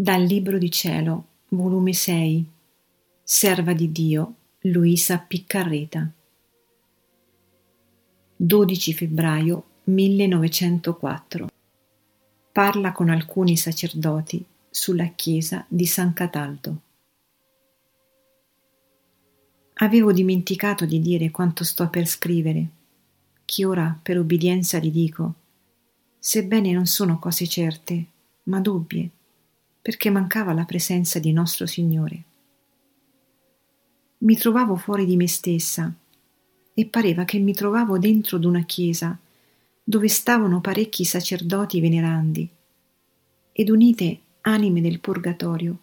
Dal Libro di Cielo, volume 6, Serva di Dio, Luisa Piccarreta. 12 febbraio 1904. Parla con alcuni sacerdoti sulla chiesa di San Cataldo. Avevo dimenticato di dire quanto sto per scrivere, che ora per obbedienza gli dico, sebbene non sono cose certe, ma dubbie, perché mancava la presenza di nostro Signore. Mi trovavo fuori di me stessa e pareva che mi trovavo dentro d'una chiesa dove stavano parecchi sacerdoti venerandi ed unite anime del purgatorio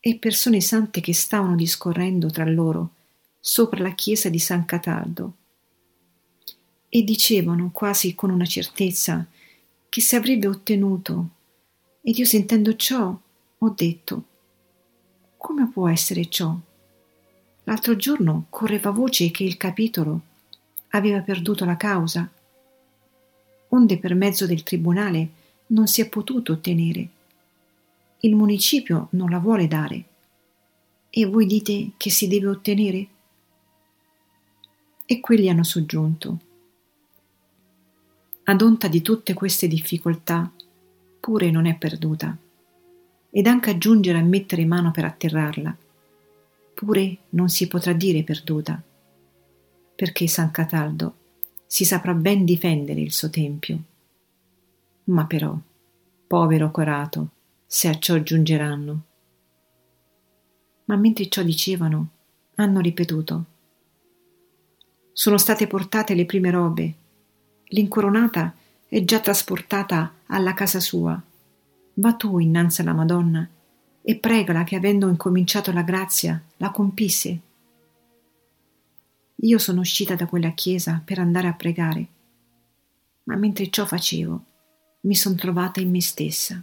e persone sante che stavano discorrendo tra loro sopra la chiesa di San Cataldo e dicevano quasi con una certezza che si avrebbe ottenuto ed io sentendo ciò ho detto come può essere ciò? L'altro giorno correva voce che il capitolo aveva perduto la causa, onde per mezzo del tribunale non si è potuto ottenere. Il municipio non la vuole dare. E voi dite che si deve ottenere? E quelli hanno soggiunto. Ad onta di tutte queste difficoltà, pure non è perduta, ed anche a giungere a mettere mano per atterrarla, pure non si potrà dire perduta, perché San Cataldo si saprà ben difendere il suo tempio. Ma però, povero Corato, se a ciò giungeranno. Ma mentre ciò dicevano, hanno ripetuto. Sono state portate le prime robe, l'incoronata è già trasportata alla casa sua. Va tu innanzi alla Madonna e pregala che avendo incominciato la grazia la compisse. Io sono uscita da quella chiesa per andare a pregare, ma mentre ciò facevo mi son trovata in me stessa.